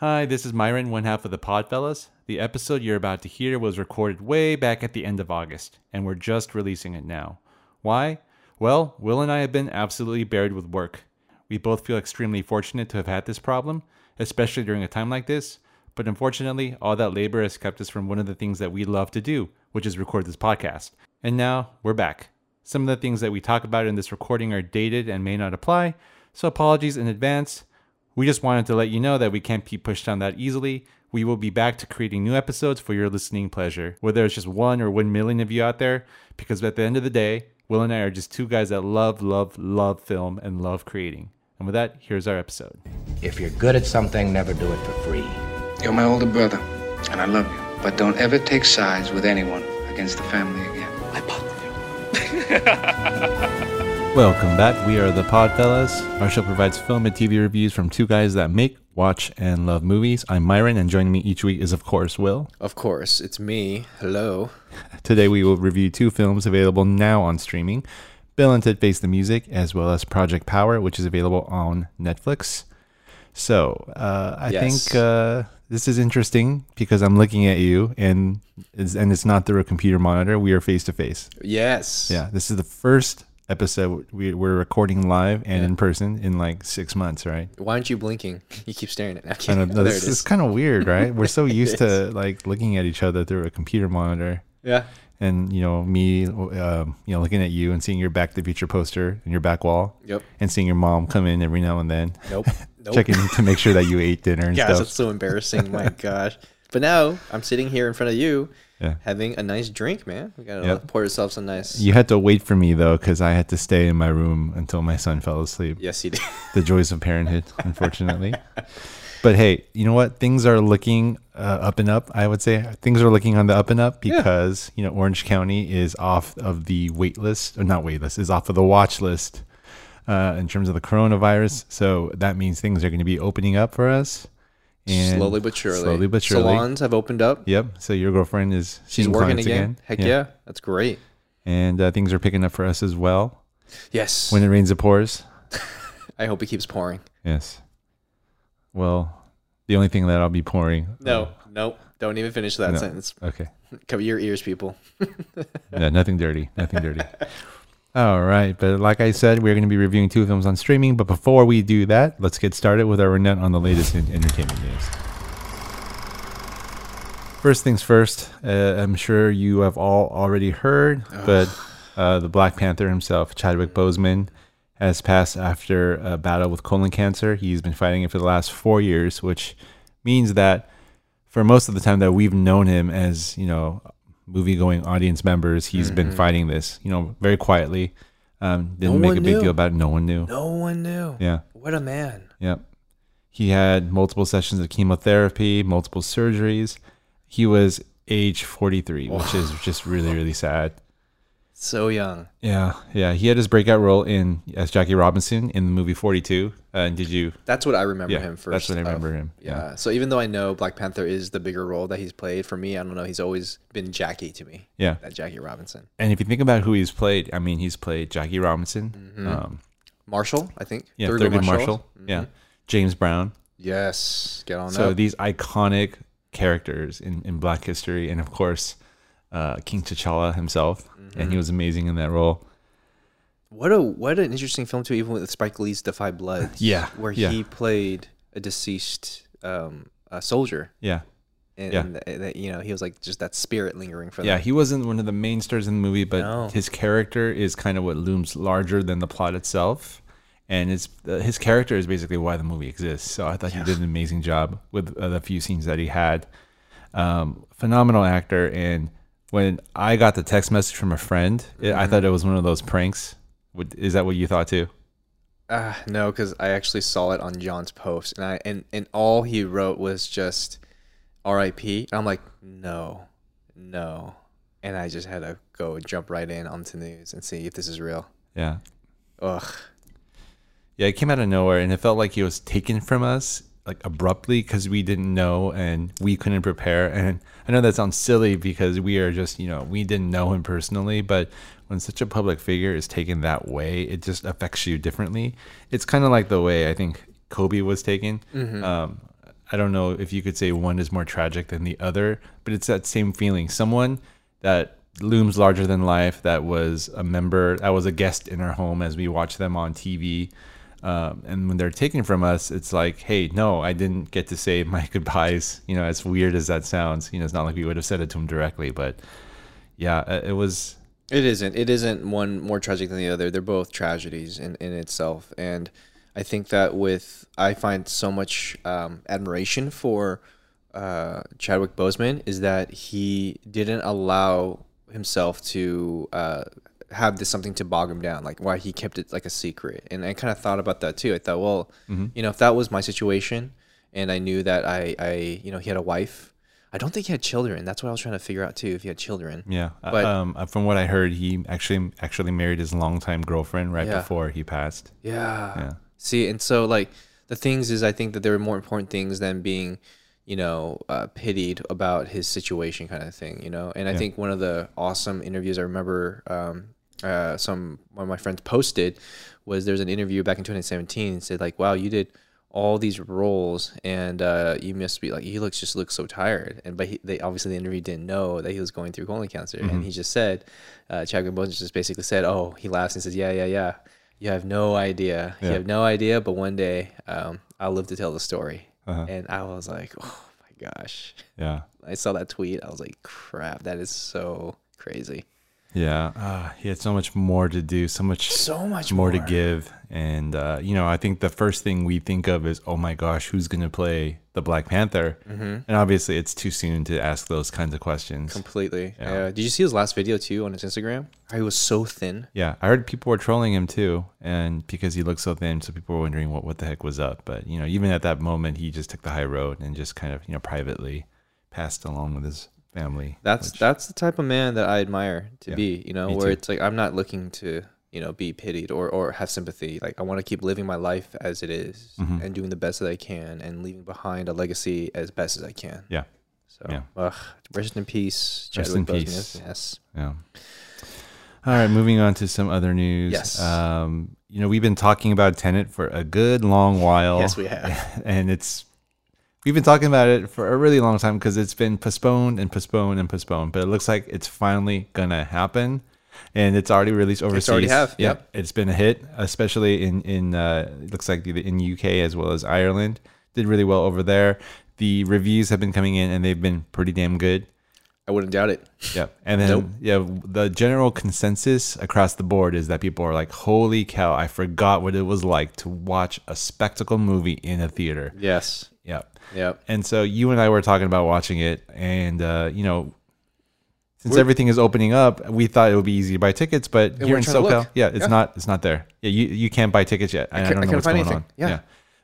Hi, this is Myron, one half of the Podfellas. The episode you're about to hear was recorded way back at the end of August, and we're just releasing it now. Why? Well, Will and I have been absolutely buried with work. We both feel extremely fortunate to have had this problem, especially during a time like this, but unfortunately, all that labor has kept us from one of the things that we love to do, which is record this podcast. And now, we're back. Some of the things that we talk about in this recording are dated and may not apply, so apologies in advance. We just wanted to let you know that we can't be pushed on that easily. We will be back to creating new episodes for your listening pleasure, whether it's just one or one million of you out there, because at the end of the day, Will and I are just two guys that love, love, love film and love creating. And with that, here's our episode. If you're good at something, never do it for free. You're my older brother, and I love you. But don't ever take sides with anyone against the family again. I Welcome back. We are the Podfellas. Our show provides film and TV reviews from two guys that make, watch, and love movies. I'm Myron, and joining me each week is, of course, Will. Of course, it's me. Hello. Today we will review two films available now on streaming Bill and Ted Face the Music, as well as Project Power, which is available on Netflix. So uh, I Yes. think uh, this is interesting because I'm looking at you, and it's, and it's not through a computer monitor. We are face to face. Yes. Yeah, this is the first episode we, we're recording live and Yeah. in person in like six months, right? Why aren't you blinking? You keep staring at me. I know. there This it is kind of weird, right? We're so used to like looking at each other through a computer monitor. Yeah. and you know me um, you know looking at you and seeing your back to the future poster in your back wall Yep. and seeing your mom come in every now and then Nope. Nope. checking to make sure that you ate dinner and Gosh, stuff that's so embarrassing. My gosh. But now I'm sitting here in front of you, Yeah. having a nice drink, man. We gotta Yep. pour yourself some nice. you had to wait for me though because i had to stay in my room until my son fell asleep Yes, you did. the joys of parenthood unfortunately but hey you know what things are looking uh, up and up i would say things are looking on the up and up Yeah. because you know orange county is off of the wait list or not wait list is off of the watch list uh, in terms of the coronavirus so that means things are going to be opening up for us and slowly but surely. slowly but surely Salons have opened up. yep so your girlfriend is She's working clients again. Heck yeah. That's great. and uh, things are picking up for us as well Yes. when it rains it pours I hope it keeps pouring. yes well the only thing that i'll be pouring No, nope. Don't even finish that No. sentence. okay Cover your ears, people. yeah, nothing dirty. Nothing dirty. All right. But like I said, we're going to be reviewing two films on streaming. But before we do that, let's get started with our rundown on the latest in entertainment news. First things first, uh, I'm sure you have all already heard, but uh, the Black Panther himself, Chadwick Boseman, has passed after a battle with colon cancer. He's been fighting it for the last four years, which means that for most of the time that we've known him as, you know, movie going audience members, he's been fighting this, you know, very quietly. Um, didn't No make a big knew. deal about it. No one knew. No one knew. Yeah. What a man. Yep. He had multiple sessions of chemotherapy, multiple surgeries. He was age 43, which is just really, really sad. So young. Yeah. Yeah. He had his breakout role in as Jackie Robinson in the movie 42. Uh, and did you? That's what I remember Yeah, him first. that's what I of. remember him. Yeah. So even though I know Black Panther is the bigger role that he's played, for me, I don't know. He's always been Jackie to me. Yeah. That Jackie Robinson. And if you think about who he's played, I mean, he's played Jackie Robinson. Um, Marshall, I think. yeah. Thurgood Thurgood Marshall. Yeah. James Brown. Yes. Get on that. So up. these iconic characters in, in Black history, and of course, uh, King T'Challa himself, and he was amazing in that role. what a what an interesting film too, even with Spike Lee's Da 5 Bloods. Yeah, Where yeah. he played a deceased um, a soldier. Yeah, And, Yeah. that, that, you know, he was like just that spirit lingering for yeah. them. He wasn't one of the main stars in the movie, but No. his character is kind of what looms larger than the plot itself, and it's uh, his character is basically why the movie exists. So I thought he did an amazing job with uh, the few scenes that he had. Um, phenomenal actor, and when I got the text message from a friend, it, I thought it was one of those pranks. Would, is that what you thought too? Uh, no, because I actually saw it on John's post, and I and and all he wrote was just R.I.P. And I'm like, no, no, and I just had to go jump right in onto news and see if this is real. Yeah. Ugh. Yeah, it came out of nowhere, and it felt like it was taken from us like abruptly because we didn't know and we couldn't prepare. And I know that sounds silly because we are just you know we didn't know him personally, but when such a public figure is taken that way, it just affects you differently. It's kind of like the way I think Kobe was taken. Um, I don't know if you could say one is more tragic than the other, but it's that same feeling. Someone that looms larger than life, that was a member, that was a guest in our home as we watched them on TV. Um, and when they're taken from us, it's like, hey, no, I didn't get to say my goodbyes. You know, as weird as that sounds, you know, it's not like we would have said it to him directly, but yeah, uh, it was. It isn't. It isn't one more tragic than the other. They're both tragedies in, in itself. And I think that with, I find so much um, admiration for uh, Chadwick Boseman is that he didn't allow himself to uh, have this something to bog him down, like why he kept it like a secret. And I kind of thought about that too. I thought, well, you know, if that was my situation and I knew that I, I, you know, he had a wife, I don't think he had children. That's what I was trying to figure out too, if he had children. Yeah, uh, But- um, uh, from what I heard, he actually actually married his longtime girlfriend right Yeah. before he passed. Yeah. Yeah. See, and so like the things is, I think that there are more important things than being, you know, uh, pitied about his situation, kind of thing. You know, and I think one of the awesome interviews I remember, um, uh, some one of my friends posted was there's an interview back in 2017 and said like, wow, you did all these roles and uh, you must be like he looks just looks so tired. And but he, they obviously the interview didn't know that he was going through colon cancer. And he just said uh, Chadwick Boseman just basically said oh he laughs and says yeah yeah yeah. You have no idea. You have no idea but one day um, I'll live to tell the story. Uh-huh. and I was like oh my gosh. Yeah, I saw that tweet. I was like crap that is so crazy yeah. Uh, he had so much more to do, so much so much more, more, to give, and uh, you know, I think the first thing we think of is, oh my gosh, who's gonna play the Black Panther? Mm-hmm. And obviously, it's too soon to ask those kinds of questions. completely Yeah. yeah. did you see his last video too on his Instagram he was so thin Yeah, I heard people were trolling him too, and because he looked so thin, so people were wondering what what the heck was up. But you know, even at that moment, he just took the high road and just kind of you know privately passed along with his family. That's which- that's the type of man that I admire to Yeah, be, you know, where too. it's like I'm not looking to, you know, be pitied or or have sympathy. Like I want to keep living my life as it is Mm-hmm. and doing the best that I can and leaving behind a legacy as best as I can. yeah. So, Yeah. ugh, rest in peace, Rest in Boseman. peace. Yes. Yeah. All right, moving on to some other news. Yes. Um, you know, we've been talking about Tenet for a good long while. Yes, we have. And it's we've been talking about it for a really long time because it's been postponed and postponed and postponed. But it looks like it's finally gonna happen, and it's already released overseas. already have, Yeah, yep. it's been a hit, especially in in uh, it looks like the- in UK as well as Ireland. Did really well over there. The reviews have been coming in, and they've been pretty damn good. I wouldn't doubt it. Yeah, and then Nope. yeah, the general consensus across the board is that people are like, "Holy cow! I forgot what it was like to watch a spectacle movie in a theater." Yes. Yeah, Yep. and so you and I were talking about watching it, and uh, you know, since We're- everything is opening up, we thought it would be easy to buy tickets, but here in SoCal, yeah, it's Yeah. not, it's not there. Yeah, you you can't buy tickets yet. and I, cou- don't I know what's going anything. on. Yeah.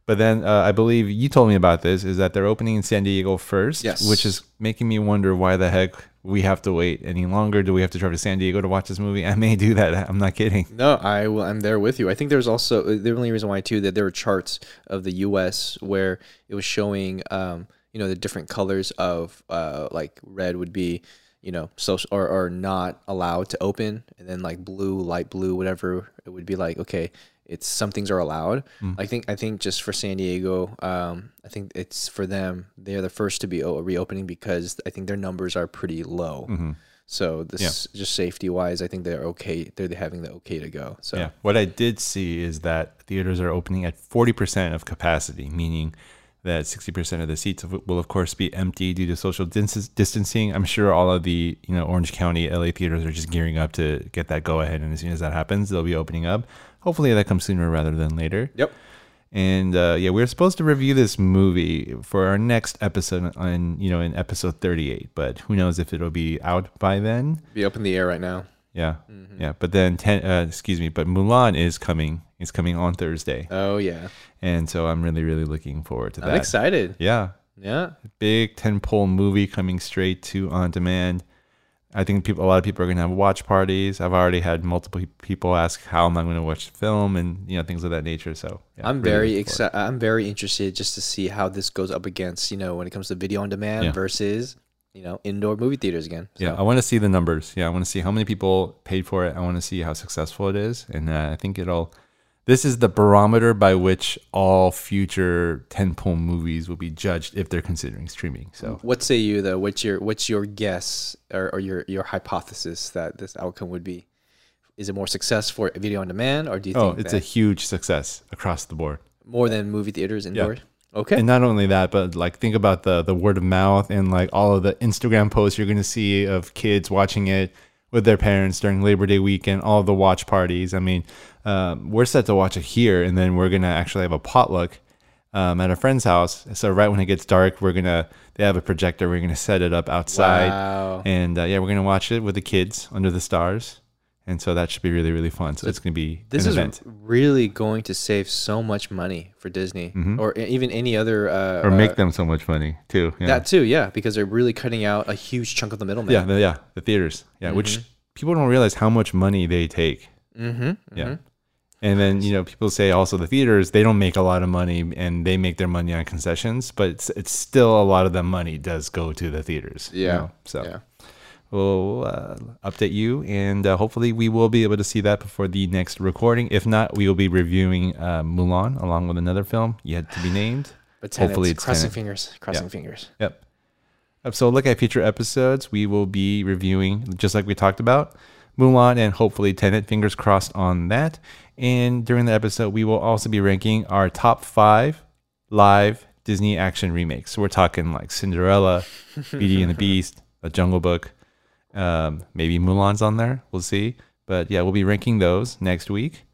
But then uh, I believe you told me about this is that they're opening in San Diego first, Yes. which is making me wonder why the heck we have to wait any longer. Do we have to drive to San Diego to watch this movie? I may do that. I'm not kidding. No, I will. I'm there with you. I think there's also the only reason why too that there were charts of the U.S. where it was showing, um, you know, the different colors of, uh, like red would be, you know, social or, or not allowed to open, and then like blue, light blue, whatever it would be like. Okay, it's some things are allowed. I think I think just for San Diego, um, I think it's for them. They're the first to be o- reopening because I think their numbers are pretty low. So this just safety wise, I think they're okay. They're having the okay to go. So Yeah. What I did see is that theaters are opening at 40% of capacity, meaning that 60% of the seats will, of course, be empty due to social dis- distancing. I'm sure all of the you know Orange County, LA theaters are just gearing up to get that go ahead, and as soon as that happens, they'll be opening up. Hopefully, that comes sooner rather than later. Yep. And uh, yeah, we're supposed to review this movie for our next episode on you know in episode 38, but who knows if it'll be out by then. Be up in the air right now. Yeah, yeah. But then, ten, uh, excuse me, but Mulan is coming. It's coming on Thursday, Oh yeah, and so I'm really, really looking forward to that. I'm excited. Yeah, Yeah. big tentpole movie coming straight to on demand. I think people, a lot of people are going to have watch parties. I've already had multiple people ask how am I going to watch the film and you know things of that nature. So yeah, I'm very excited. I'm very interested just to see how this goes up against you know when it comes to video on demand Yeah. versus you know indoor movie theaters again. So, Yeah, I want to see the numbers. Yeah, I want to see how many people paid for it. I want to see how successful it is, and uh, I think it'll This is the barometer by which all future tentpole movies will be judged if they're considering streaming. So What say you though? What's your what's your guess or, or your your hypothesis that this outcome would be? Is it more success for video on demand, or do you Oh, think it's a huge success across the board. more than movie theaters indoors? Okay. And not only that, but like think about the the word of mouth and like all of the Instagram posts you're going to see of kids watching it with their parents during Labor Day weekend, all the watch parties. I mean, um, we're set to watch it here, and then we're gonna actually have a potluck um, at a friend's house. So right when it gets dark, we're gonna they have a projector. We're gonna set it up outside, Wow. and uh, yeah, we're gonna watch it with the kids under the stars. And so that should be really, really fun. So it's going to be This an is event. really going to save so much money for Disney or e- even any other uh, or make uh, them so much money too. Yeah. that too. Yeah, because they're really cutting out a huge chunk of the middleman. Yeah, the, yeah, the theaters. Yeah, which people don't realize how much money they take. Mm-hmm. Yeah. And then, you know, people say also the theaters, they don't make a lot of money and they make their money on concessions, but it's, it's still a lot of the money does go to the theaters. you Yeah. know? So Yeah. we'll uh, update you and uh, hopefully we will be able to see that before the next recording. If not, we will be reviewing uh, Mulan along with another film yet to be named. But Hopefully it's crossing Tenet. fingers, crossing fingers. Yep. So look at future episodes. We will be reviewing, just like we talked about, Mulan and hopefully Tenet. Fingers crossed on that. And during the episode, we will also be ranking our top five live Disney action remakes. So we're talking like Cinderella, Beauty and the Beast, The Jungle Book. Um, maybe Mulan's on there. We'll see. But yeah, we'll be ranking those next week.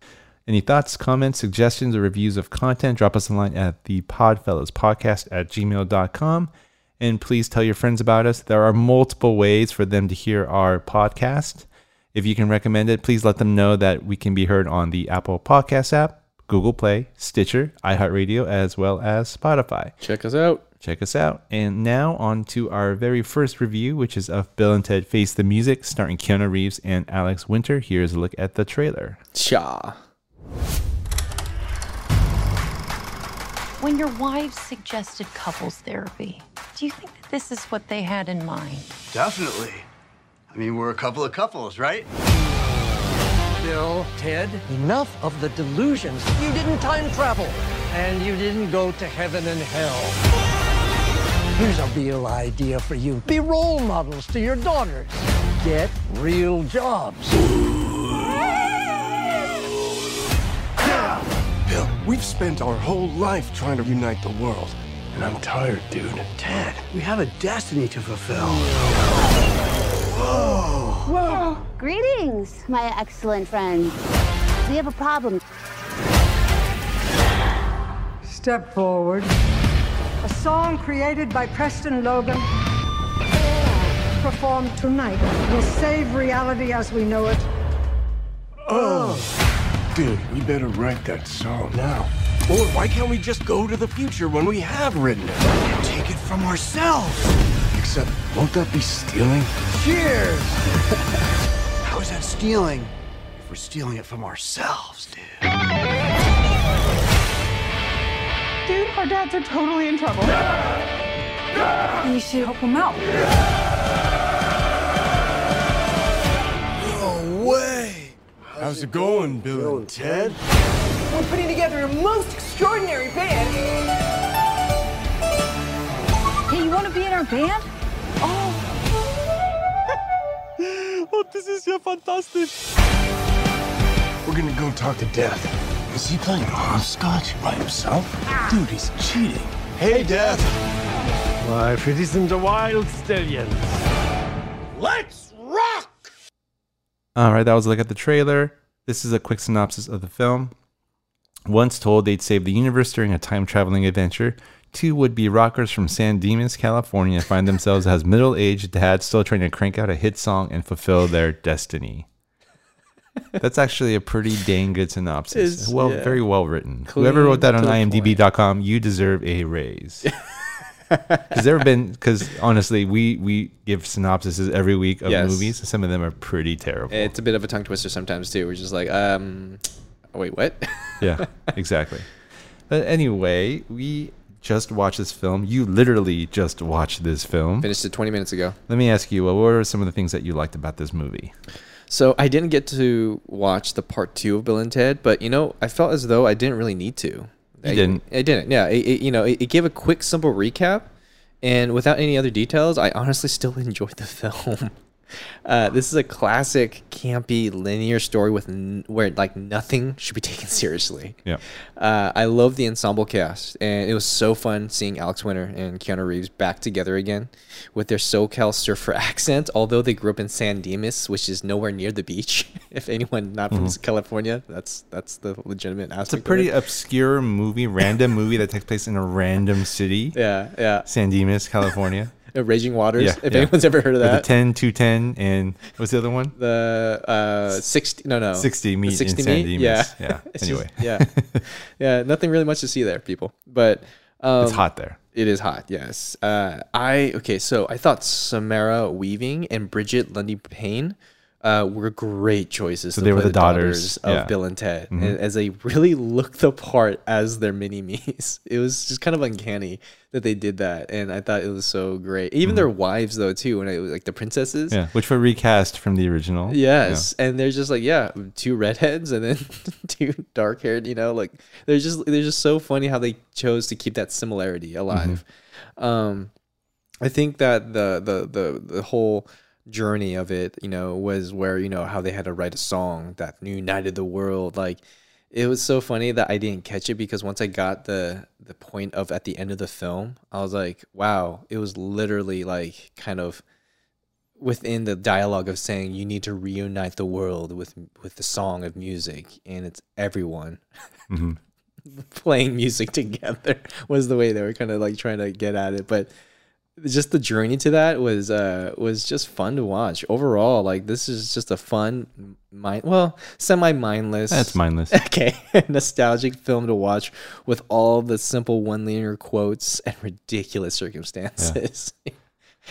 Any thoughts, comments, suggestions, or reviews of content, drop us a line at the Podfellas Podcast at gmail.com. And please tell your friends about us. There are multiple ways for them to hear our podcast. If you can recommend it, please let them know that we can be heard on the Apple Podcast app, Google Play, Stitcher, iHeartRadio, as well as Spotify Check us out. check us out. And now on to our very first review, which is of Bill and Ted Face the Music, starring Keanu Reeves and Alex Winter. Here's a look at the trailer. Cha. When your wives suggested couples therapy, do you think that this is what they had in mind? Definitely. I mean, we're a couple of couples, right? Bill, Ted, enough of the delusions. You didn't time travel, and you didn't go to heaven and hell. Here's a real idea for you. Be role models to your daughters. Get real jobs. Bill, we've spent our whole life trying to unite the world. And I'm tired, dude. Ted, we have a destiny to fulfill. Greetings, my excellent friend. We have a problem. Step forward. A song created by Preston Logan, performed tonight, will save reality as we know it. Oh. Dude, we better write that song now. Or why can't we just go to the future when we have written it? Take it from ourselves. Except, won't that be stealing? Cheers! How is that stealing if we're stealing it from ourselves, dude? Dude, our dads are totally in trouble. You should help them out. No way! How's it going, Bill and Ted? We're putting together a most extraordinary band. Hey, you want to be in our band? We're gonna go talk to Death. Is he playing hopscotch by himself? Dude, he's cheating. Hey, Death. My pretty and wild stallion. Let's rock! All right, that was a look at the trailer. This is a quick synopsis of the film. Once told they'd save the universe during a time traveling adventure, two would be rockers from San Dimas, California find themselves as middle aged dads still trying to crank out a hit song and fulfill their destiny. That's actually a pretty dang good synopsis. It's- well, yeah. very well written. Clean Whoever wrote that on to the point. IMDb.com, you deserve a raise. Has there been? Because honestly, we we give synopsises every week of Yes. movies. and Some of them are pretty terrible. It's a bit of a tongue twister sometimes too. We're just like, um, wait, what? yeah, exactly. But anyway, we just watched this film. You literally just watched this film. Finished it 20 minutes ago. Let me ask you, what were some of the things that you liked about this movie? So I didn't get to watch the part two of Bill and Ted, but you know, I felt as though I didn't really need to. You I, didn't. I didn't. Yeah. It, it- you know, it, it gave a quick, simple recap, and without any other details, I honestly still enjoyed the film. Uh, this is a classic, campy, linear story with n- where like nothing should be taken seriously. Yeah. Uh, I love the ensemble cast, and it was so fun seeing Alex Winter and Keanu Reeves back together again with their SoCal surfer accent. Although they grew up in San Dimas, which is nowhere near the beach. if anyone not from Mhm. California, that's that's the legitimate aspect. It's a pretty it. obscure movie, random movie that takes place in a random city. Yeah, yeah. San Dimas, California. Uh, Raging Waters. Yeah, if yeah. anyone's ever heard of that, The 10, 210, and what's the other one? the uh, sixty. No, no, 60 The meet in 60 San meet? Dimas. Yeah, Yeah, anyway. yeah, yeah. Nothing really much to see there, people. But um, It's hot there. It is hot. Yes. Uh, I okay. So I thought Samara Weaving and Brigette Lundy-Paine. Uh, were great choices. So to they were the daughters, of yeah. Bill and Ted, Mhm. and as they really looked the part as their mini me's. It was just kind of uncanny that they did that, and I thought it was so great. Even their wives, though, too, when it was like the princesses. Mm-hmm. Yeah, which were recast from the original. Yes, and they're just like yeah, two redheads and then two dark haired. You know, like they're just they're just so funny how they chose to keep that similarity alive. Um, I think that the the the the whole journey of it, you know, was where you know how they had to write a song that united the world. Like it was so funny that I didn't catch it because once I got the the point of at the end of the film, I was like, wow, it was literally like kind of within the dialogue of saying you need to reunite the world with with the song of music and it's everyone Mhm. playing music together was the way they were kind of like trying to get at it but just the journey to that was uh was just fun to watch overall like this is just a fun mind well semi mindless That's mindless. okay nostalgic film to watch with all the simple one liner quotes and ridiculous circumstances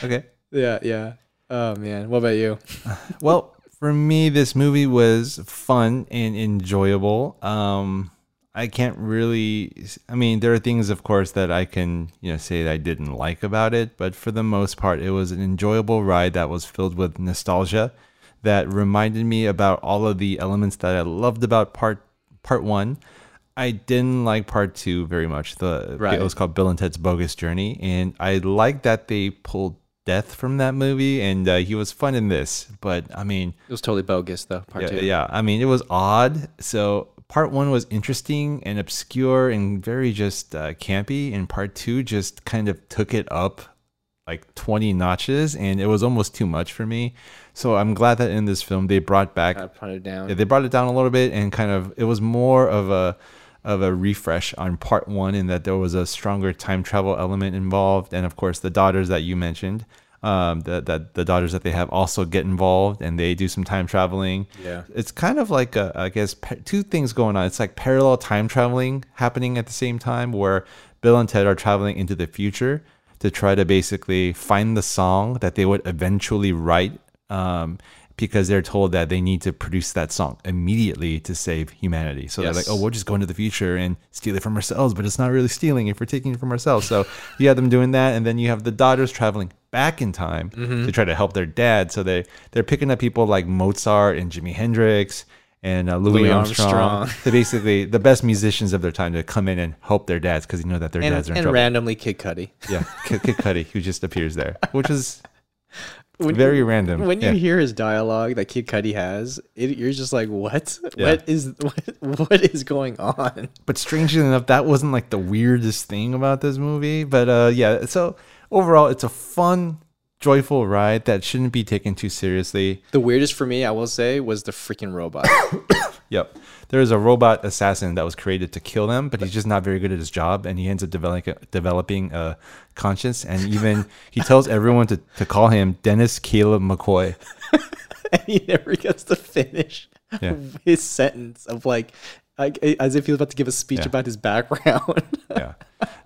Okay. yeah, yeah. Oh man, what about you? well, for me, this movie was fun and enjoyable. Um, I can't really. I mean, there are things, of course, that I can you know say that I didn't like about it, but for the most part, it was an enjoyable ride that was filled with nostalgia, that reminded me about all of the elements that I loved about part part one. I didn't like part two very much. The Right. it was called Bill and Ted's Bogus Journey, and I like that they pulled death from that movie, and uh, he was fun in this. But I mean, It was totally bogus though. Part yeah, two. yeah. I mean, it was odd. So part one was interesting and obscure and very just uh, campy, and part two just kind of took it up like 20 notches, and it was almost too much for me. So I'm glad that in this film they brought back Kinda put it down. yeah, they brought it down a little bit and kind of it was more of a of a refresh on part one in that there was a stronger time travel element involved, and of course the daughters that you mentioned, um, that that the daughters that they have also get involved and they do some time traveling. Yeah. it's kind of like a, I guess two things going on. It's like parallel time traveling happening at the same time, where Bill and Ted are traveling into the future to try to basically find the song that they would eventually write um, because they're told that they need to produce that song immediately to save humanity. So they're like, oh, we'll just go into the future and steal it from ourselves, but it's not really stealing if we're taking it from ourselves. So you have them doing that, and then you have the daughters traveling back in time Mhm. to try to help their dad. So they they're picking up people like Mozart and Jimi Hendrix and uh, Louis, Louis Armstrong. Armstrong. so basically, the best musicians of their time to come in and help their dads because you know that their and, dads are in and trouble. randomly Kid Cudi. Yeah, Kid, Kid Cudi, who just appears there, which is When very you- random. When you hear his dialogue that Kid Cudi has, it, you're just like, what? Yeah. What is what, what is going on? But strangely enough, that wasn't like the weirdest thing about this movie. But uh, yeah, so overall, it's a fun, joyful ride that shouldn't be taken too seriously. The weirdest for me, I will say, was the freaking robot. Yep. There is a robot assassin that was created to kill them, but he's just not very good at his job, and he ends up developing developing a conscience, and even he tells everyone to, to call him Dennis Caleb McCoy. and he never gets to finish Yeah. his sentence of like, like as if he was about to give a speech Yeah. about his background. Yeah.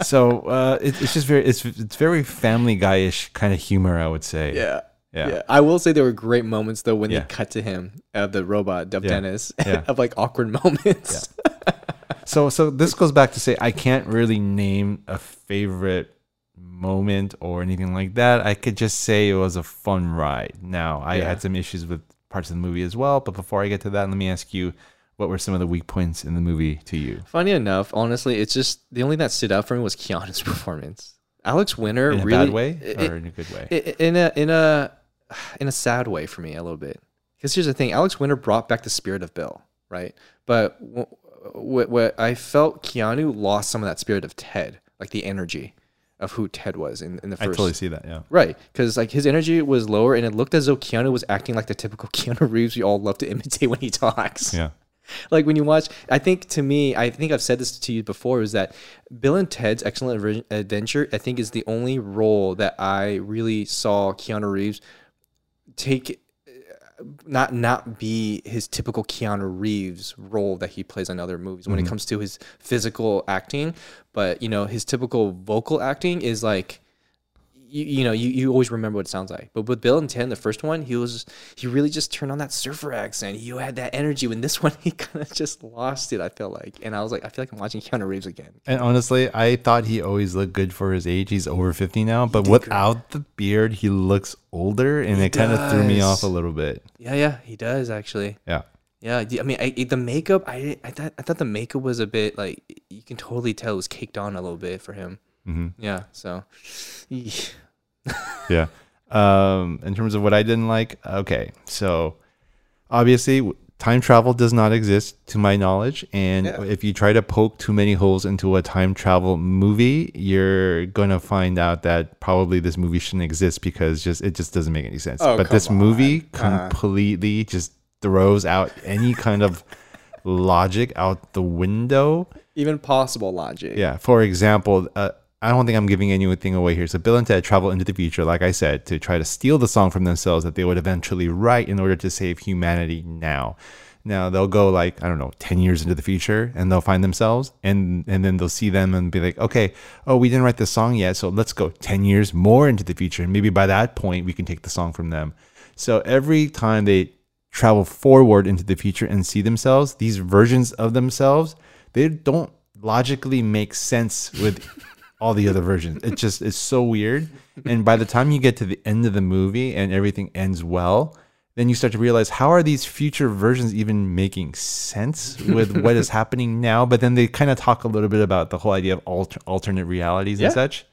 So uh, it, it's just very it's it's very Family Guy-ish kind of humor, I would say. yeah. Yeah. I will say there were great moments though when Yeah. they cut to him, uh, the robot, of Yeah. Dennis, Yeah. of like awkward moments. So so this goes back to say I can't really name a favorite moment or anything like that. I could just say it was a fun ride. Now I Yeah. had some issues with parts of the movie as well. But before I get to that, let me ask you, what were some of the weak points in the movie to you? Funny enough, honestly, it's just the only thing that stood out for me was Keanu's performance. Alex Winter In a really bad way or in a good way? In a in a in a sad way for me a little bit. Because here's the thing, Alex Winter brought back the spirit of Bill, right? But what what I felt Keanu lost some of that spirit of Ted, like the energy of who Ted was in, in the first. I totally see that, yeah. Right, because like his energy was lower, and it looked as though Keanu was acting like the typical Keanu Reeves we all love to imitate when he talks. Yeah. Like when you watch, I think to me, I think I've said this to you before, is that Bill and Ted's Excellent Adventure, I think, is the only role that I really saw Keanu Reeves take, not not be his typical Keanu Reeves role that he plays in other movies when it Mhm. comes to his physical acting, but you know his typical vocal acting is like you, you know you, you always remember what it sounds like. But with bill and Ted, the first one he was he really just turned on that surfer accent. You had that energy. When this one he kind of just lost it i feel like. And i was like i feel like i'm watching keanu reeves again. And honestly, I thought he always looked good for his age. He's over 50 now, but without the beard, he looks older and He it kind of threw me off a little bit. yeah yeah he does actually. Yeah. yeah I mean I, the makeup i i thought i thought the makeup was a bit like you can totally tell it was caked on a little bit for him Mhm. yeah so yeah. Um, in terms of what I didn't like, okay, so obviously time travel does not exist to my knowledge, and Yeah. if you try to poke too many holes into a time travel movie, you're gonna find out that probably this movie shouldn't exist because just it just doesn't make any sense. Oh, but this come movie on. Uh-huh. completely just throws out any kind of logic out the window. even possible logic Yeah. For example, uh, I don't think I'm giving anything away here. So Bill and Ted travel into the future, like I said, to try to steal the song from themselves that they would eventually write in order to save humanity now. Now they'll go like I don't know, ten years into the future, and they'll find themselves, and and then they'll see them and be like, okay, oh, we didn't write the song yet, so let's go ten years more into the future, and maybe by that point we can take the song from them. So every time they travel forward into the future and see themselves, these versions of themselves, they don't logically make sense with all the other versions. It just is so weird. And by the time you get to the end of the movie and everything ends well, then you start to realize how are these future versions even making sense with what is happening now? But then they kind of talk a little bit about the whole idea of alter- alternate realities Yeah. and such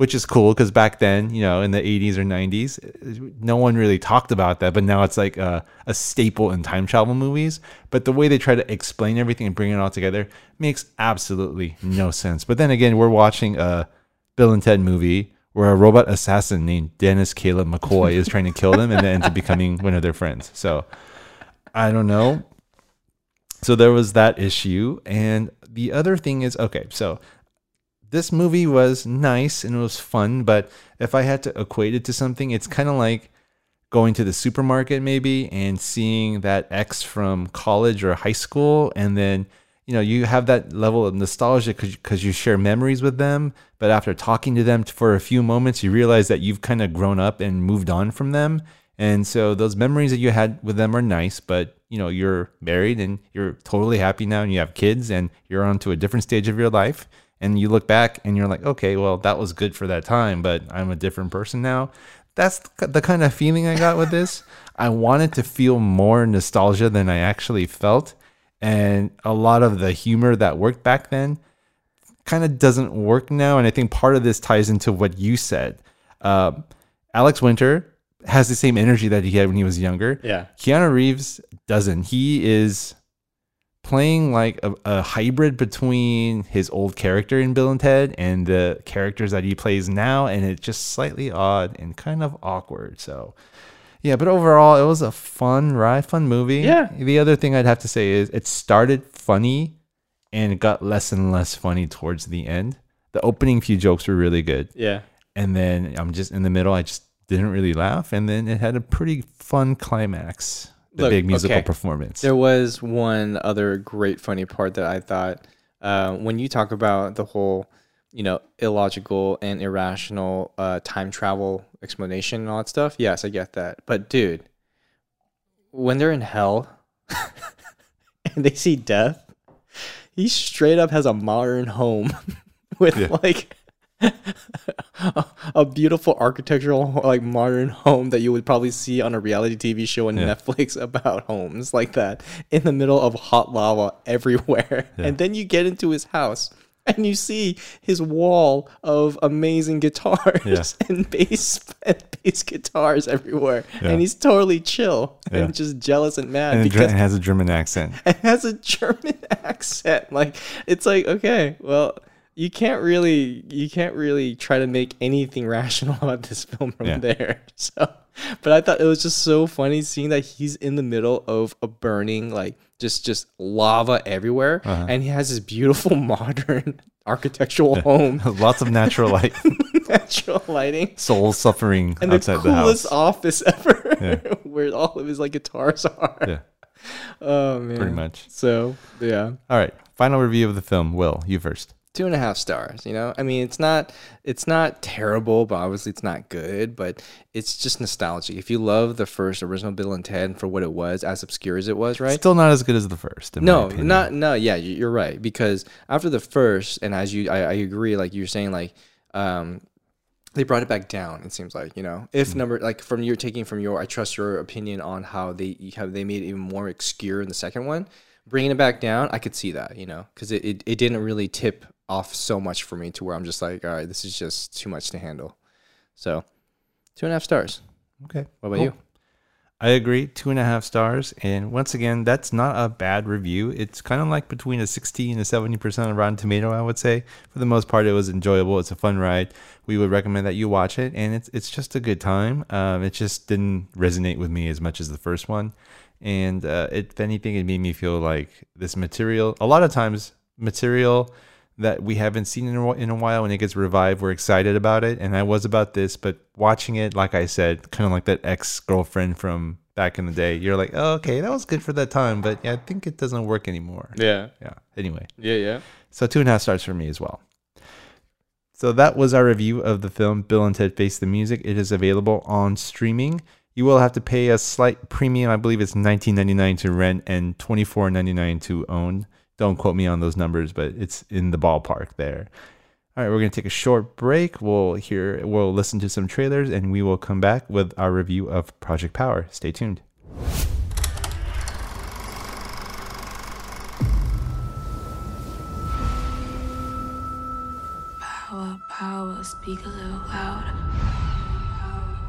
which is cool because back then, you know, in the 80s or 90s, no one really talked about that. But now it's like a, a staple in time travel movies. But the way they try to explain everything and bring it all together makes absolutely no sense. But then again, we're watching a Bill and Ted movie where a robot assassin named Dennis Caleb McCoy is trying to kill them and then ends up becoming one of their friends. So I don't know. So there was that issue. And the other thing is okay, so this movie was nice and it was fun, but if I had to equate it to something, it's kind of like going to the supermarket maybe and seeing that ex from college or high school and then you know you have that level of nostalgia because you share memories with them but after talking to them for a few moments you realize that you've kind of grown up and moved on from them. And so those memories that you had with them are nice but you know you're married and you're totally happy now and you have kids and you're on to a different stage of your life and you look back and you're like okay well that was good for that time but i'm a different person now that's the kind of feeling I got with this. I wanted to feel more nostalgia than I actually felt. And a lot of the humor that worked back then kind of doesn't work now. And I think part of this ties into what you said. Uh, Alex Winter has the same energy that he had when he was younger. Yeah. Keanu Reeves doesn't. He is playing like a, a hybrid between his old character in Bill and Ted and the characters that he plays now, and it's just slightly odd and kind of awkward. So, yeah, but overall, it was a fun ride, fun movie. Yeah. The other thing I'd have to say is it started funny and it got less and less funny towards the end. The opening few jokes were really good. Yeah. And then I'm just in the middle, I just didn't really laugh. And then it had a pretty fun climax, the Look, big musical okay. performance. There was one other great funny part that I thought uh, when you talk about the whole, you know, illogical and irrational uh, time travel explanation and all that stuff. Yes, I get that. But dude, when they're in hell and they see death, he straight up has a modern home with Yeah. like a beautiful architectural like modern home that you would probably see on a reality TV show on Yeah. Netflix about homes like that in the middle of hot lava everywhere. Yeah. And then you get into his house and you see his wall of amazing guitars Yeah. and bass and bass guitars everywhere. Yeah. And he's totally chill Yeah. and just jealous and mad And it because dr- has a German accent. It has a German accent. Like it's like okay, well, you can't really you can't really try to make anything rational about this film from Yeah. there. So, but I thought it was just so funny seeing that he's in the middle of a burning like just just lava everywhere, Uh-huh. and he has this beautiful modern architectural home, Lots of natural light, natural lighting. soul suffering And the outside the coolest house. office ever, Yeah. where all of his like guitars are. Yeah, Oh man, pretty much. So yeah, All right, final review of the film. Will you first? Two and a half stars you know? I mean it's not it's not terrible but obviously it's not good but it's just nostalgic. If you love the first original bill and ted for what it was as obscure as it was right? Still not as good as the first. no not no yeah you- you're right because after the first and as you i, I agree like you're saying like um they brought it back down it seems like you know? Mm. if number like from your taking from your i trust your opinion on how they how they made it even more obscure in the second one bringing it back down i could see that you know? Because it, it, it didn't really tip off so much for me to where i'm just like all right this is just too much to handle so two and a half stars Okay. what about cool. you I agree, two and a half stars. And once again, that's not a bad review. It's kind of like between a 60 and a 70% of Rotten Tomato, I would say. For the most part, it was enjoyable. It's a fun ride. We would recommend that you watch it, and it's it's just a good time. Um, it just didn't resonate with me as much as the first one. And uh, it, if anything, it made me feel like this material, a lot of times, material that we haven't seen in a, in a while when it gets revived we're excited about it. And i was about this but watching it like i said kind of like that ex-girlfriend from back in the day you're like oh, okay that was good for that time but yeah, i think it doesn't work anymore. Yeah. Yeah anyway. Yeah yeah. So two and a half stars for me as well. So that was our review of the film bill and ted face the music. It is available on streaming. You will have to pay a slight premium. I believe it's $19.99 to rent and $24.99 to own don't quote me on those numbers but it's in the ballpark there. All right we're going to take a short break. We'll hear we'll listen to some trailers and we will come back with our review of project power. Stay tuned. Power, power, speak a little louder.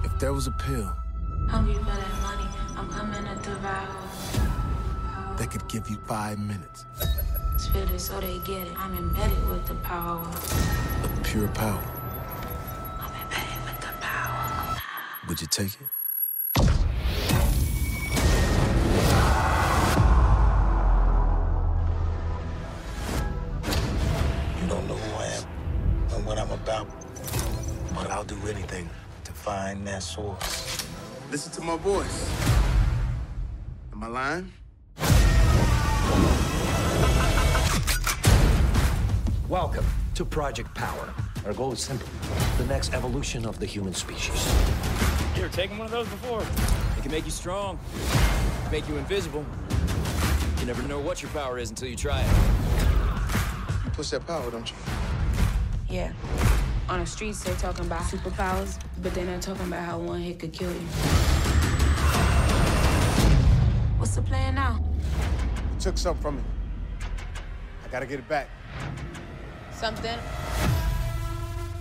If there was a pill. Hungry for that money, I'm coming to devour. That could give you five minutes Spit it so they get it. I'm embedded with the power. of pure power, I'm embedded with the power. would you take it? You don't know who I am and what I'm about, but I'll do anything to find that source. Listen to my voice. Am I lying? Welcome to Project Power. Our goal is simple the next evolution of the human species. You ever taken one of those before? It can make you strong, make you invisible. You never know what your power is until you try it. You push that power, don't you? Yeah. On the streets, they're talking about superpowers, but they're not talking about how one hit could kill you. What's the plan now? You took something from me. I gotta get it back. Something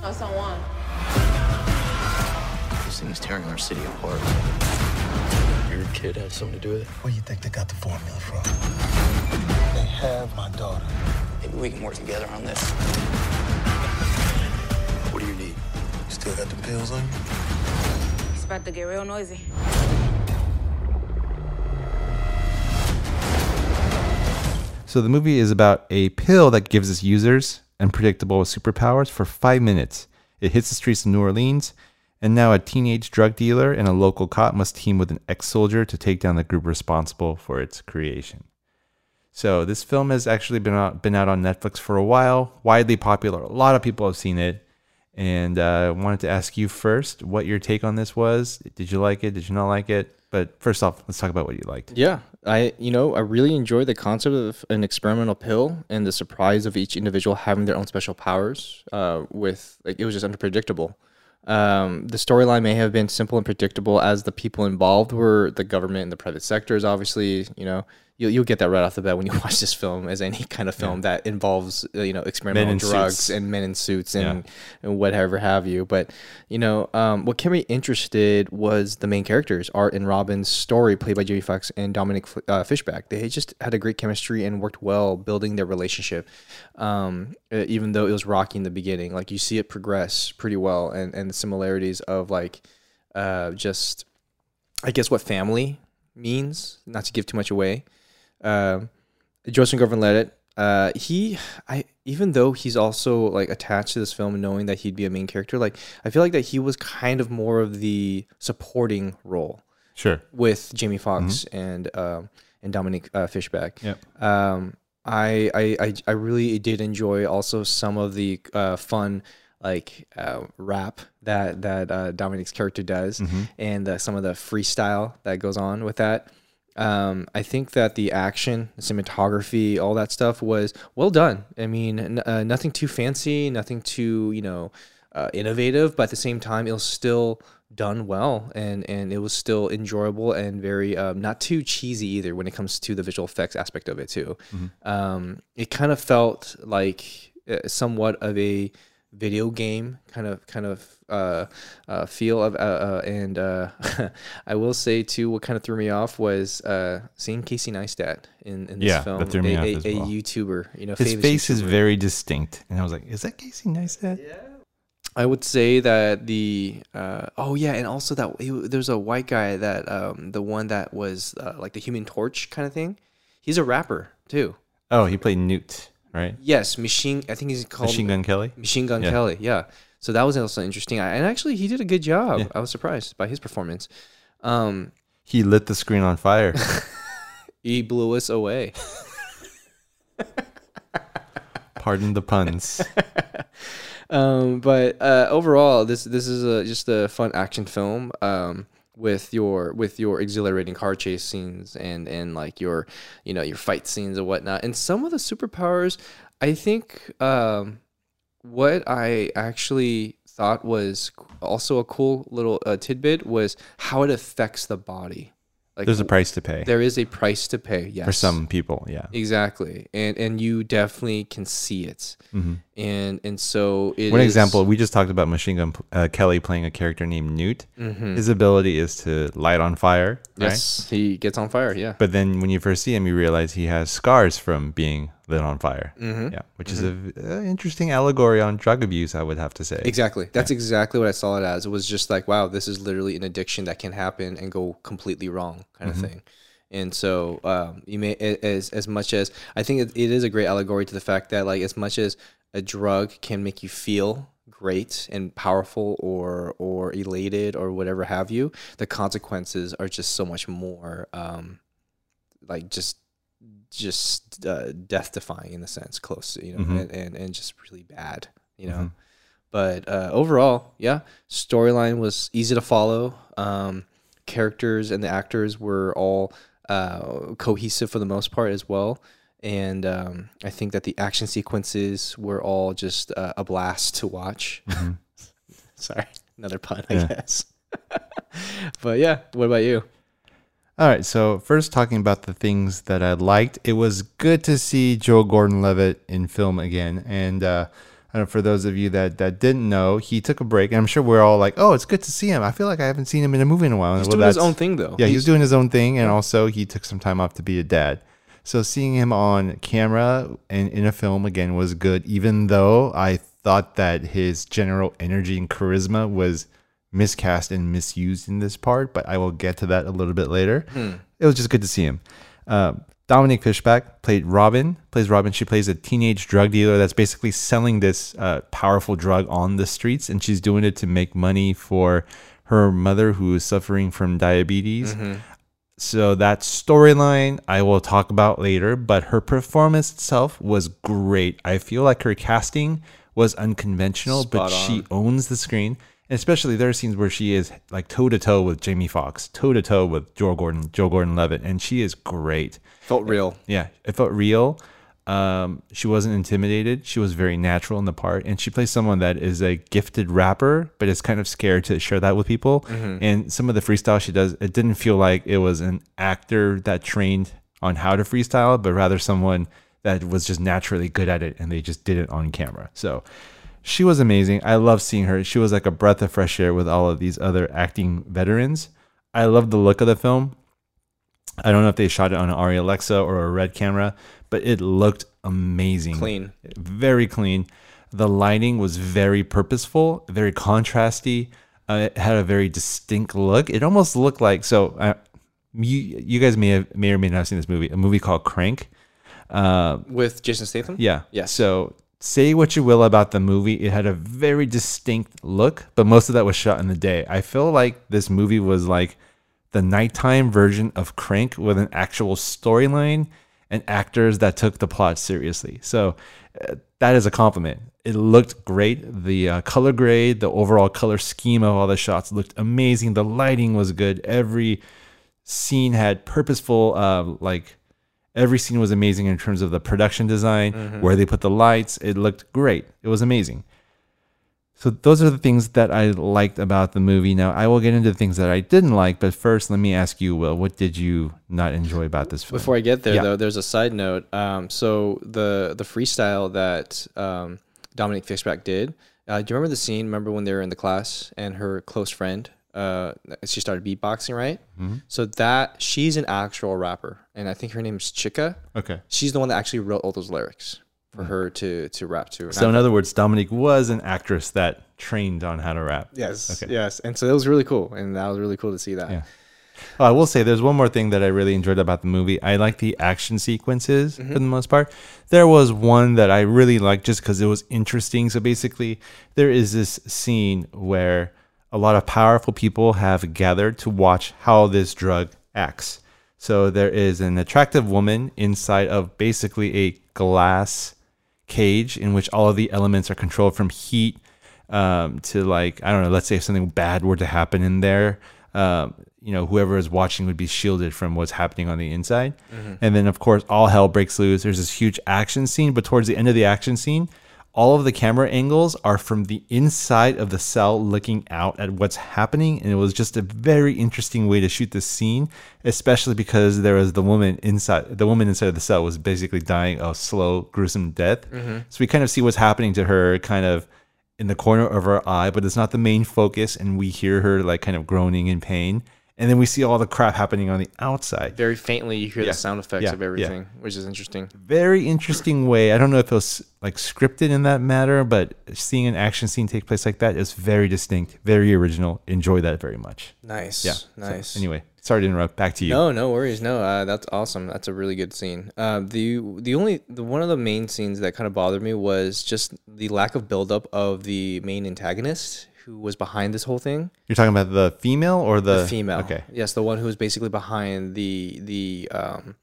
or someone. This thing is tearing our city apart. Your kid has something to do with it. Where do you think they got the formula from? They have my daughter. Maybe we can work together on this. What do you need? You still got the pills on you? It's about to get real noisy. So the movie is about a pill that gives its users unpredictable superpowers for five minutes. It hits the streets of New Orleans, and now a teenage drug dealer and a local cop must team with an ex-soldier to take down the group responsible for its creation. So this film has actually been out, been out on Netflix for a while, widely popular. A lot of people have seen it, and uh, I wanted to ask you first what your take on this was. Did you like it? Did you not like it? But first off, let's talk about what you liked. Yeah, I you know I really enjoyed the concept of an experimental pill and the surprise of each individual having their own special powers. Uh, with like it was just unpredictable. Um, the storyline may have been simple and predictable as the people involved were the government and the private sectors. Obviously, you know you'll, you'll get that right off the bat when you watch this film, as any kind of film that involves uh, you know experimental in drugs suits. and men in suits and, and whatever have you. But you know um, what kept me interested was the main characters, Art and Robin's story, played by Jamie Foxx and Dominique uh, Fishback. They just had a great chemistry and worked well building their relationship. Um, even though it was rocky in the beginning, like you see it progress pretty well, and and the similarities of like uh, just I guess what family means, not to give too much away. Um, Joseph Gordon-Levitt, uh, he, I even though he's also like attached to this film, knowing that he'd be a main character, like I feel like that he was kind of more of the supporting role. Sure. With Jamie Foxx and um, and Dominique uh, Fishback. Yep. Um, I, I I I really did enjoy also some of the uh, fun like uh, rap that that uh, Dominique's character does, Mhm. and uh, some of the freestyle that goes on with that. Um, I think that the action, the cinematography, all that stuff was well done. I mean, n- uh, nothing too fancy, nothing too you know uh, innovative, but at the same time, it was still done well, and and it was still enjoyable and very um, not too cheesy either when it comes to the visual effects aspect of it too. Um, it kind of felt like uh, somewhat of a video game kind of kind of uh, uh, feel of uh, uh, and uh, I will say too what kind of threw me off was uh, seeing Casey Neistat in, in this Yeah, film that threw me a, off a, as a. YouTuber you know His face is very distinct, and I was like, "Is that Casey Neistat?" Yeah. I would say that the uh, oh yeah, and also that there's a white guy that um, the one that was uh, like the Human Torch kind of thing. He's a rapper too. Oh, he played Newt, right? Yes, machine. I think he's called Machine Gun Kelly? Machine Gun Yeah. Kelly. Yeah. So that was also interesting. I, and actually, he did a good job. I was surprised by his performance. Um, He lit the screen on fire. he blew us away. Pardon the puns. um, but uh, overall, this this is a, just a fun action film um, with your with your exhilarating car chase scenes and and like your you know your fight scenes and whatnot. And some of the superpowers, I think, um, what I actually thought was also a cool little uh, tidbit was how it affects the body. Like There's a price to pay. There is a price to pay. Yes, For some people, yeah. exactly, and and you definitely can see it. Mhm. And and so it One is- example, we just talked about Machine Gun uh, Kelly playing a character named Newt. Mhm. His ability is to light on fire, right? Yes, he gets on fire. Yeah. But then when you first see him, you realize he has scars from being lit on fire. Mhm. Yeah, which is an interesting allegory on drug abuse, I would have to say. Exactly. That's exactly what I saw it as. It was just like, wow, this is literally an addiction that can happen and go completely wrong, kind of thing. And so, um, you may as as much as I think it, it is a great allegory to the fact that like as much as a drug can make you feel great and powerful or or elated or whatever have you, the consequences are just so much more um, like just just uh, death defying in a sense, close, you know, Mhm. and, and and just really bad, you know. Mhm. But uh, overall, yeah, storyline was easy to follow. Um, characters and the actors were all uh, cohesive for the most part as well. And um, I think that the action sequences were all just uh, a blast to watch. Mhm. Sorry, another pun, I guess. but yeah, what about you? All right, so first talking about the things that I liked, it was good to see Joe Gordon-Levitt in film again, and uh, I don't know, for those of you that, that didn't know, he took a break, and I'm sure we're all like, "Oh, it's good to see him." I feel like I haven't seen him in a movie in a while. He's Well, doing his own thing, though. Yeah, he He's- was doing his own thing, and also he took some time off to be a dad. So seeing him on camera and in a film again was good, even though I thought that his general energy and charisma was miscast and misused in this part. But I will get to that a little bit later. Hmm. It was just good to see him. Uh, Dominique Fishback played Robin. Plays Robin. She plays a teenage drug dealer that's basically selling this uh, powerful drug on the streets, and she's doing it to make money for her mother who is suffering from diabetes. Mhm. So that storyline I will talk about later, but her performance itself was great. I feel like her casting was unconventional, but Spot she owns the screen. And especially there are scenes where she is like toe to toe with Jamie Foxx, toe to toe with Joe Gordon, Joe Gordon Levitt, and she is great. Felt real. Yeah, it felt real. Um, she wasn't intimidated. She was very natural in the part, and she plays someone that is a gifted rapper, but is kind of scared to share that with people. Mhm. And some of the freestyle she does, it didn't feel like it was an actor that trained on how to freestyle, but rather someone that was just naturally good at it, and they just did it on camera. So she was amazing. I love seeing her. She was like a breath of fresh air with all of these other acting veterans. I love the look of the film. I don't know if they shot it on an Arri Alexa or a red camera, but it looked amazing. Clean. Very clean. The lighting was very purposeful, very contrasty. Uh, it had a very distinct look. It almost looked like so. Uh, you you guys may have may or may not have seen this movie. A movie called Crank. Uh, With Jason Statham? yeah. Yes. So say what you will about the movie, it had a very distinct look, but most of that was shot in the day. I feel like this movie was like the nighttime version of Crank with an actual storyline and actors that took the plot seriously. So uh, that is a compliment. It looked great. The uh, color grade, the overall color scheme of all the shots looked amazing. The lighting was good. Every scene had purposeful, uh, like every scene was amazing in terms of the production design, Mhm. where they put the lights. It looked great. It was amazing. So those are the things that I liked about the movie. Now I will get into the things that I didn't like, but first let me ask you, Will, what did you not enjoy about this film? Before I get there, Yeah. though, there's a side note. Um, so the the freestyle that um, Dominique Fishback did. Uh, do you remember the scene? Remember when they were in the class and her close friend, uh, she started beatboxing, right? Mhm. So that she's an actual rapper, and I think her name is Chika. Okay. She's the one that actually wrote all those lyrics for her to to rap to. So in other words, Dominique was an actress that trained on how to rap. yes, Okay. yes, and so it was really cool, and that was really cool to see that. Yeah. Oh, I will say there's one more thing that I really enjoyed about the movie. I like the action sequences Mm-hmm. for the most part. There was one that I really liked just because it was interesting. So basically, there is this scene where a lot of powerful people have gathered to watch how this drug acts. So there is an attractive woman inside of basically a glass cage in which all of the elements are controlled from heat um, to like I don't know. Let's say if something bad were to happen in there, um, you know, whoever is watching would be shielded from what's happening on the inside. Mhm. And then of course all hell breaks loose. There's this huge action scene, but towards the end of the action scene, all of the camera angles are from the inside of the cell looking out at what's happening and it was just a very interesting way to shoot this scene especially because there was the woman inside the woman inside of the cell was basically dying a slow gruesome death Mhm. so we kind of see what's happening to her kind of in the corner of our eye but it's not the main focus and we hear her like kind of groaning in pain and then we see all the crap happening on the outside Very faintly, you hear Yeah, the sound effects yeah, of yeah. everything, which is interesting. very interesting way. I don't know if it was like scripted in that matter, but seeing an action scene take place like that is very distinct, very original. Enjoy that very much. Nice. Yeah. So, Nice. anyway, sorry to interrupt. Back to you. No, no worries. No, uh, that's awesome. That's a really good scene. Uh, the the only the one of the main scenes that kind of bothered me was just the lack of buildup of the main antagonist who was behind this whole thing. You're talking about the female or the, The female. Okay. Yes, the one who was basically behind the the um,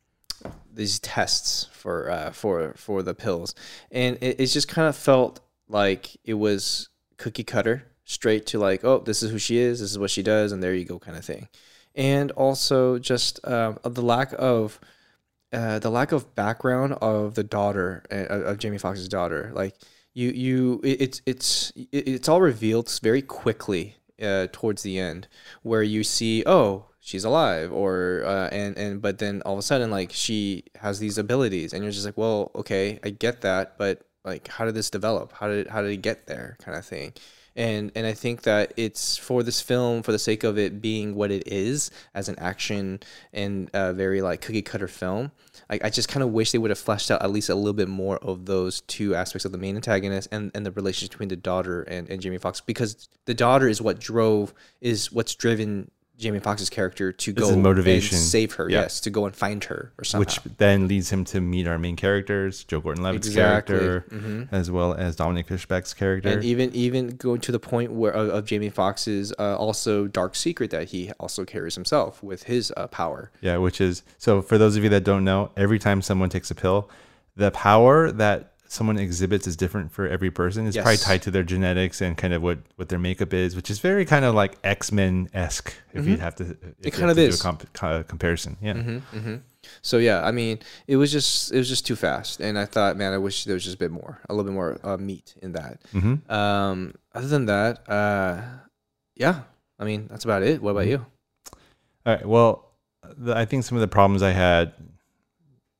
these tests for uh, for for the pills, and it, it just kind of felt like it was cookie cutter, straight to like, oh, this is who she is, this is what she does, and there you go, kind of thing. And also just um, the lack of uh, the lack of background of the daughter uh, of Jamie Foxx's daughter, like you you it, it's it's it's all revealed very quickly uh, towards the end where you see oh she's alive or uh, and and but then all of a sudden like she has these abilities and you're just like well okay I get that but like how did this develop? How did how did it get there kind of thing and and I think that it's for this film for the sake of it being what it is as an action and uh, very like cookie cutter film I, I just kind of wish they would have fleshed out at least a little bit more of those two aspects of the main antagonist and, and the relationship between the daughter and, and Jamie Foxx because the daughter is what drove is what's driven Jamie Foxx's character to This go motivation. and save her Yeah. yes to go and find her or somehow Which then leads him to meet our main characters, Joe Gordon-Levitt's Exactly. character, Mhm. as well as Dominique Fishback's character. and even even going to the point where of, of Jamie Foxx's uh, also dark secret that he also carries himself with his uh, power Yeah, which is so for those of you that don't know, every time someone takes a pill, the power that someone exhibits is different for every person. It's probably tied to their genetics and kind of what what their makeup is, which is very kind of like X Men esque. If Mhm. you'd have to, It kind of is. a comp, co- comparison. Yeah. hmm hmm So yeah, I mean, it was just it was just too fast, and I thought, man, I wish there was just a bit more, a little bit more uh, meat in that. Mhm. Um, other than that, uh, yeah, I mean, that's about it. What about you? All right. Well, the, I think some of the problems I had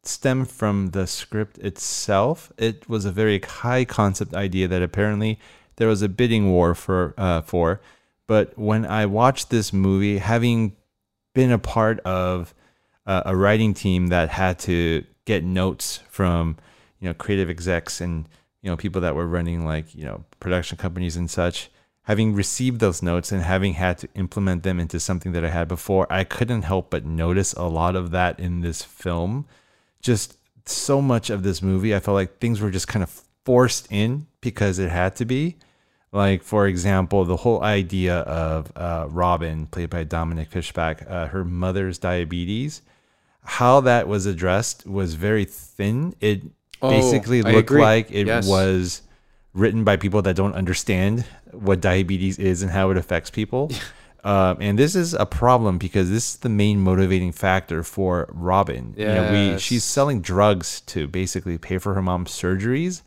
stem from the script itself. It was a very high concept idea that apparently there was a bidding war for uh, for. But when I watched this movie, having been a part of uh, a writing team that had to get notes from you know creative execs and you know people that were running like you know production companies and such having received those notes and having had to implement them into something that I had before I couldn't help but notice a lot of that in this film just so much of this movie I felt like things were just kind of forced in because it had to be like for example the whole idea of uh, robin played by dominique fishback uh, her mother's diabetes how that was addressed was very thin it Oh, basically I looked agree. like it Yes. was written by people that don't understand what diabetes is and how it affects people um, and this is a problem because this is the main motivating factor for robin you know, we she's selling drugs to basically pay for her mom's surgeries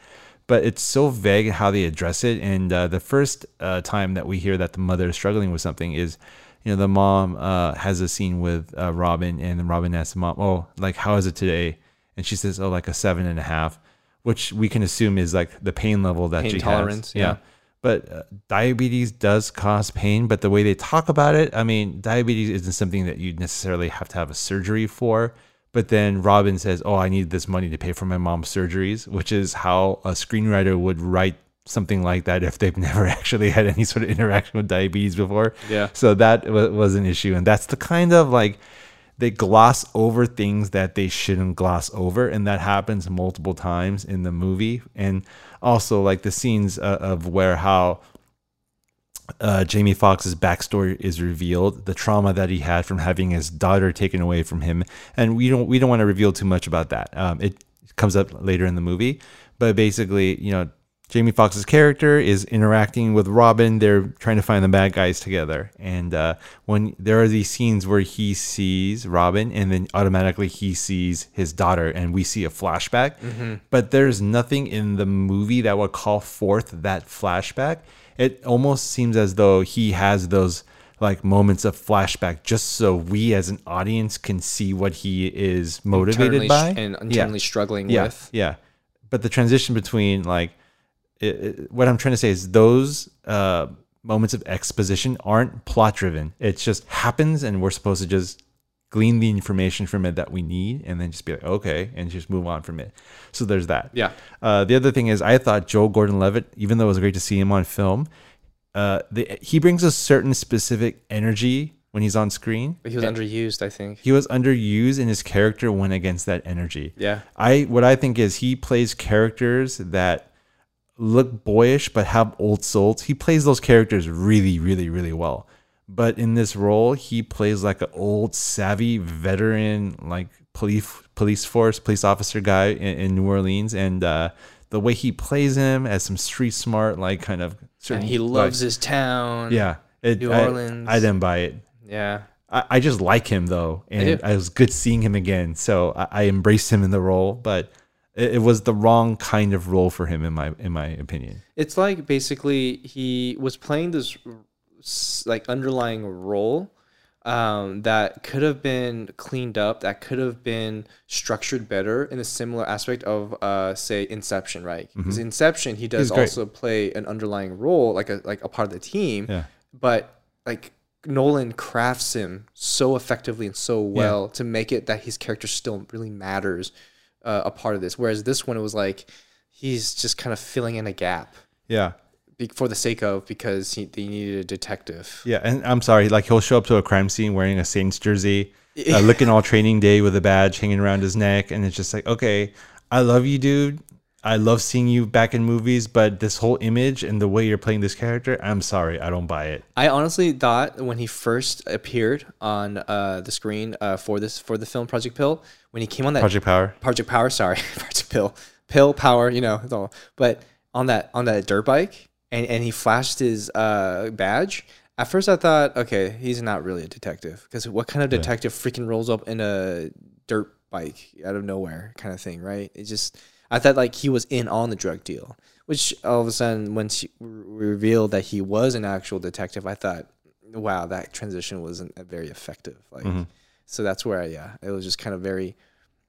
but it's so vague how they address it. And uh, the first uh, time that we hear that the mother is struggling with something is, you know, the mom uh, has a scene with uh, Robin, and Robin asks the mom, "Oh, like how is it today?" And she says, "Oh, like a seven and a half," which we can assume is like the pain level that Pain she tolerance, has. yeah. But uh, diabetes does cause pain, but the way they talk about it, I mean, diabetes isn't something that you necessarily have to have a surgery for. But then Robin says, "Oh, I need this money to pay for my mom's surgeries," which is how a screenwriter would write something like that if they've never actually had any sort of interaction with diabetes before. Yeah. So that wa- was an issue, and that's the kind of like they gloss over things that they shouldn't gloss over, and that happens multiple times in the movie. And also like the scenes uh, of where how uh, Jamie Foxx's backstory is revealed, the trauma that he had from having his daughter taken away from him, and we don't we don't want to reveal too much about that. Um, it comes up later in the movie, but basically, you know, Jamie Foxx's character is interacting with Robin. They're trying to find the bad guys together, and uh, when there are these scenes where he sees Robin, and then automatically he sees his daughter, and we see a flashback. Mhm. But there's nothing in the movie that would call forth that flashback. It almost seems as though he has those like moments of flashback just so we as an audience can see what he is motivated Internally by and internally struggling yeah, with. Yeah. But the transition between like it, it- what I'm trying to say is those uh, moments of exposition aren't plot driven. It just happens, and we're supposed to just glean the information from it that we need, and then just be like, okay, and just move on from it. So there's that. Yeah. Uh, the other thing is, I thought Joe Gordon-Levitt, even though it was great to see him on film, uh, the, he brings a certain specific energy when he's on screen. But he was underused, I think. He was underused, and his character went against that energy. Yeah. I what I think is he plays characters that look boyish but have old souls. He plays those characters really, really, really well. But in this role, he plays like an old, savvy veteran, like police police force, police officer guy in, in New Orleans, and uh, the way he plays him as some street smart, like kind of. And he like- loves his town. Yeah, it, New I- Orleans. I, didn't buy it. Yeah. I, I just like him though, and do. I was good seeing him again. So I, I embraced him in the role, but it, it was the wrong kind of role for him in my in my opinion. It's like basically he was playing this like underlying role um, that could have been cleaned up, that could have been structured better in a similar aspect of, uh, say, Inception, right? Because Mhm. Inception, he does also play an underlying role, like a like a part of the team. Yeah. But like Nolan crafts him so effectively and so well to make it that his character still really matters uh, a part of this. Whereas this one, it was like he's just kind of filling in a gap Yeah, be- for the sake of because he, they needed a detective. yeah, and I'm sorry, like he'll show up to a crime scene wearing a Saints jersey, uh, looking all training day with a badge hanging around his neck, and it's just like, okay, I love you, dude. I love seeing you back in movies, but this whole image and the way you're playing this character, I'm sorry, I don't buy it. I honestly thought when he first appeared on uh, the screen uh, for this for the film Project Pill, when he came on that Project Power. Project Power, sorry, Project Pill, pill power, you know, it's all. But on that on that dirt bike, and and he flashed his uh badge. At first, I thought, okay, he's not really a detective because what kind of Yeah. detective freaking rolls up in a dirt bike out of nowhere, kind of thing, right? It just, I thought like he was in on the drug deal, which all of a sudden, when she revealed that he was an actual detective, I thought, wow, that transition wasn't very effective. Like, Mhm. so that's where, I, yeah, it was just kind of very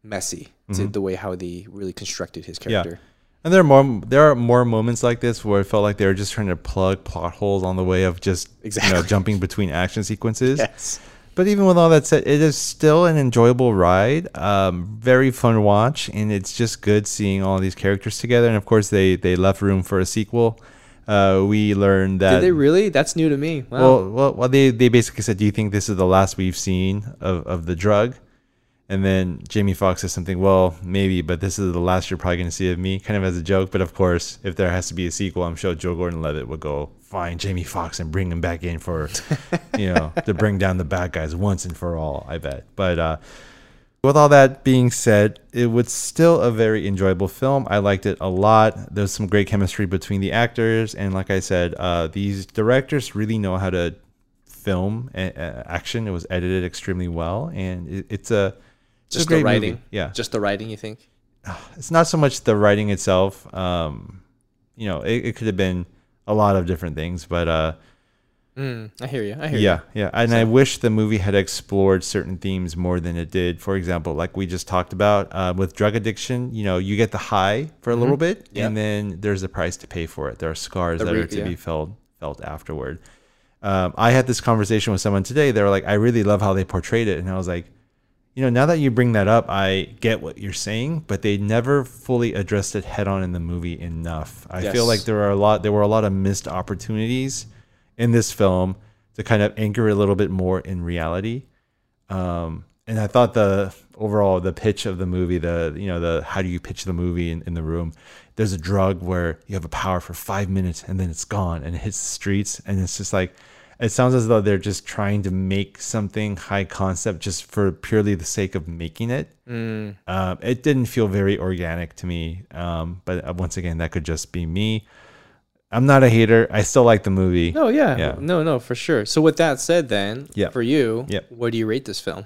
messy to Mhm. the way how they really constructed his Yeah. character. And there are more there are more moments like this where it felt like they were just trying to plug plot holes on the way of just you know Exactly. jumping between action sequences. Yes. But even with all that said, it is still an enjoyable ride. Um, very fun to watch, and it's just good seeing all these characters together. And of course, they they left room for a sequel. Uh, we learned that Did they really? That's new to me. Wow. well, well, well, they they basically said, "Do you think this is the last we've seen of, of the drug?" And then Jamie Foxx says something, "Well, maybe, but this is the last you're probably going to see of me," kind of as a joke. But of course, if there has to be a sequel, I'm sure Joe Gordon-Levitt would go find Jamie Foxx and bring him back in for, you know, to bring down the bad guys once and for all. I bet. But uh, with all that being said, it was still a very enjoyable film. I liked it a lot. There's some great chemistry between the actors, and like I said, uh, these directors really know how to film a- a- action. It was edited extremely well, and it, it's a just the great movie. writing. Yeah, Just the writing, you think? it's not so much the writing itself. Um, you know, it, it could have been a lot of different things, but uh, Mm, I hear you. I hear yeah, you. yeah. Yeah. And I wish the movie had explored certain themes more than it did. For example, like we just talked about uh, with drug addiction, you know, you get the high for a little Mhm. bit, Yeah. and then there's a price to pay for it. There are scars The that re- are to yeah. be felt felt afterward. Um, I had this conversation with someone today. They were like, "I really love how they portrayed it," and I was like, "You know, now that you bring that up, I get what you're saying, but they never fully addressed it head on in the movie enough. I feel like there are a lot. There were a lot of missed opportunities in this film to kind of anchor a little bit more in reality. Um, and I thought the overall the pitch of the movie, the you know the how do you pitch the movie in, in the room? There's a drug where you have a power for five minutes and then it's gone and it hits the streets and it's just like it sounds as though they're just trying to make something high concept just for purely the sake of making it. Mm. Um, it didn't feel very organic to me. Um, but uh, once again, that could just be me. I'm not a hater. I still like the movie. No, yeah. Yeah. No, no, for sure. So with that said then, Yeah. for you, Yep. what do you rate this film?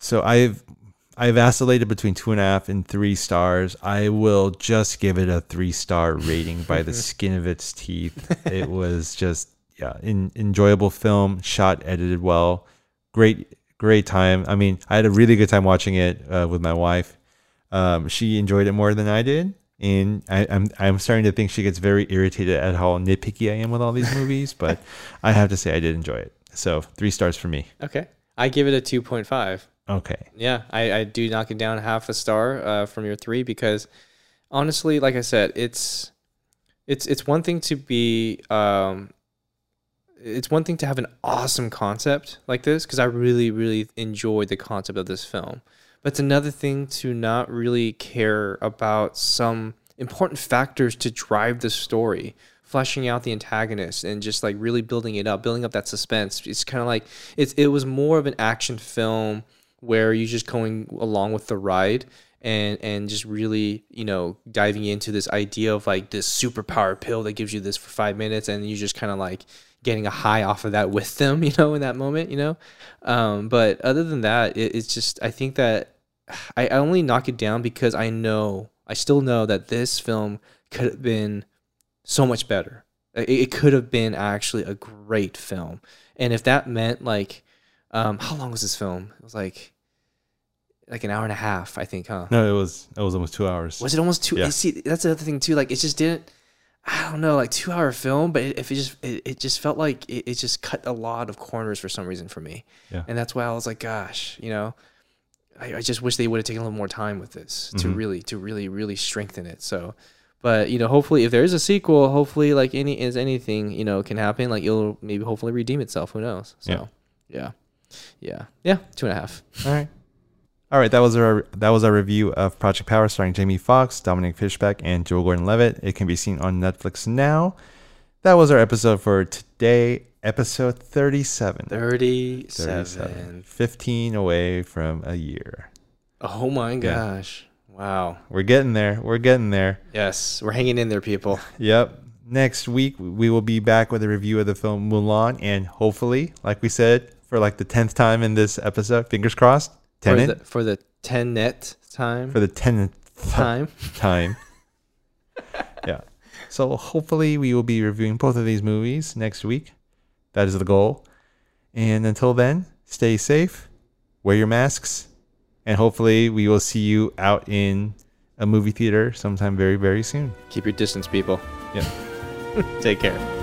So I've I've vacillated between two and a half and three stars. I will just give it a three star rating by the skin of its teeth. It was just yeah, an enjoyable film, shot, edited well, great great time. I mean, I had a really good time watching it uh, with my wife. Um, she enjoyed it more than I did, and I, I'm I'm starting to think she gets very irritated at how nitpicky I am with all these movies. But I have to say, I did enjoy it. So three stars for me. Okay. I give it a 2.5. Okay. Yeah, I, I do knock it down half a star uh, from your three because honestly, like I said, it's it's it's one thing to be um, it's one thing to have an awesome concept like this because I really really enjoyed the concept of this film, but it's another thing to not really care about some important factors to drive the story fleshing out the antagonist and just like really building it up building up that suspense it's kind of like it's it was more of an action film where you're just going along with the ride and and just really you know diving into this idea of like this superpower pill that gives you this for five minutes and you just kind of like getting a high off of that with them you know in that moment you know? Um, but other than that it, it's just i think that I, I only knock it down because i know i still know that this film could have been so much better. It, it could have been actually a great film. And if that meant like um, how long was this film? It was like like an hour and a half, I think, huh? No, it was it was almost two hours. Was it almost two? Yeah. See, that's the other thing too. Like, it just didn't. I don't know, like two hour film, but it, if it just it, it just felt like it, it just cut a lot of corners for some reason for me. Yeah. And that's why I was like, gosh, you know, I, I just wish they would have taken a little more time with this to Mhm. really to really really strengthen it. So. But you know, hopefully, if there is a sequel, hopefully, like any is anything, you know, can happen. Like it'll maybe hopefully redeem itself. Who knows? So, yeah, yeah, yeah. Two and a half. All right. All right, that was our that was our review of Project Power starring Jamie Foxx, Dominique Fishback, and Joel Gordon-Levitt. It can be seen on Netflix now. That was our episode for today, episode 37. 37. 15 away from a year. Oh my Yeah. gosh. Wow. We're getting there. We're getting there. Yes, we're hanging in there, people. Yep. Next week we will be back with a review of the film Mulan, and hopefully, like we said, for like the tenth time in this episode, fingers crossed, For the, for the ten net time. for the tenth Time. time. yeah. So hopefully we will be reviewing both of these movies next week. That is the goal. And until then, stay safe, wear your masks, and hopefully we will see you out in a movie theater sometime very, very soon. Keep your distance, people. Yeah. Take care.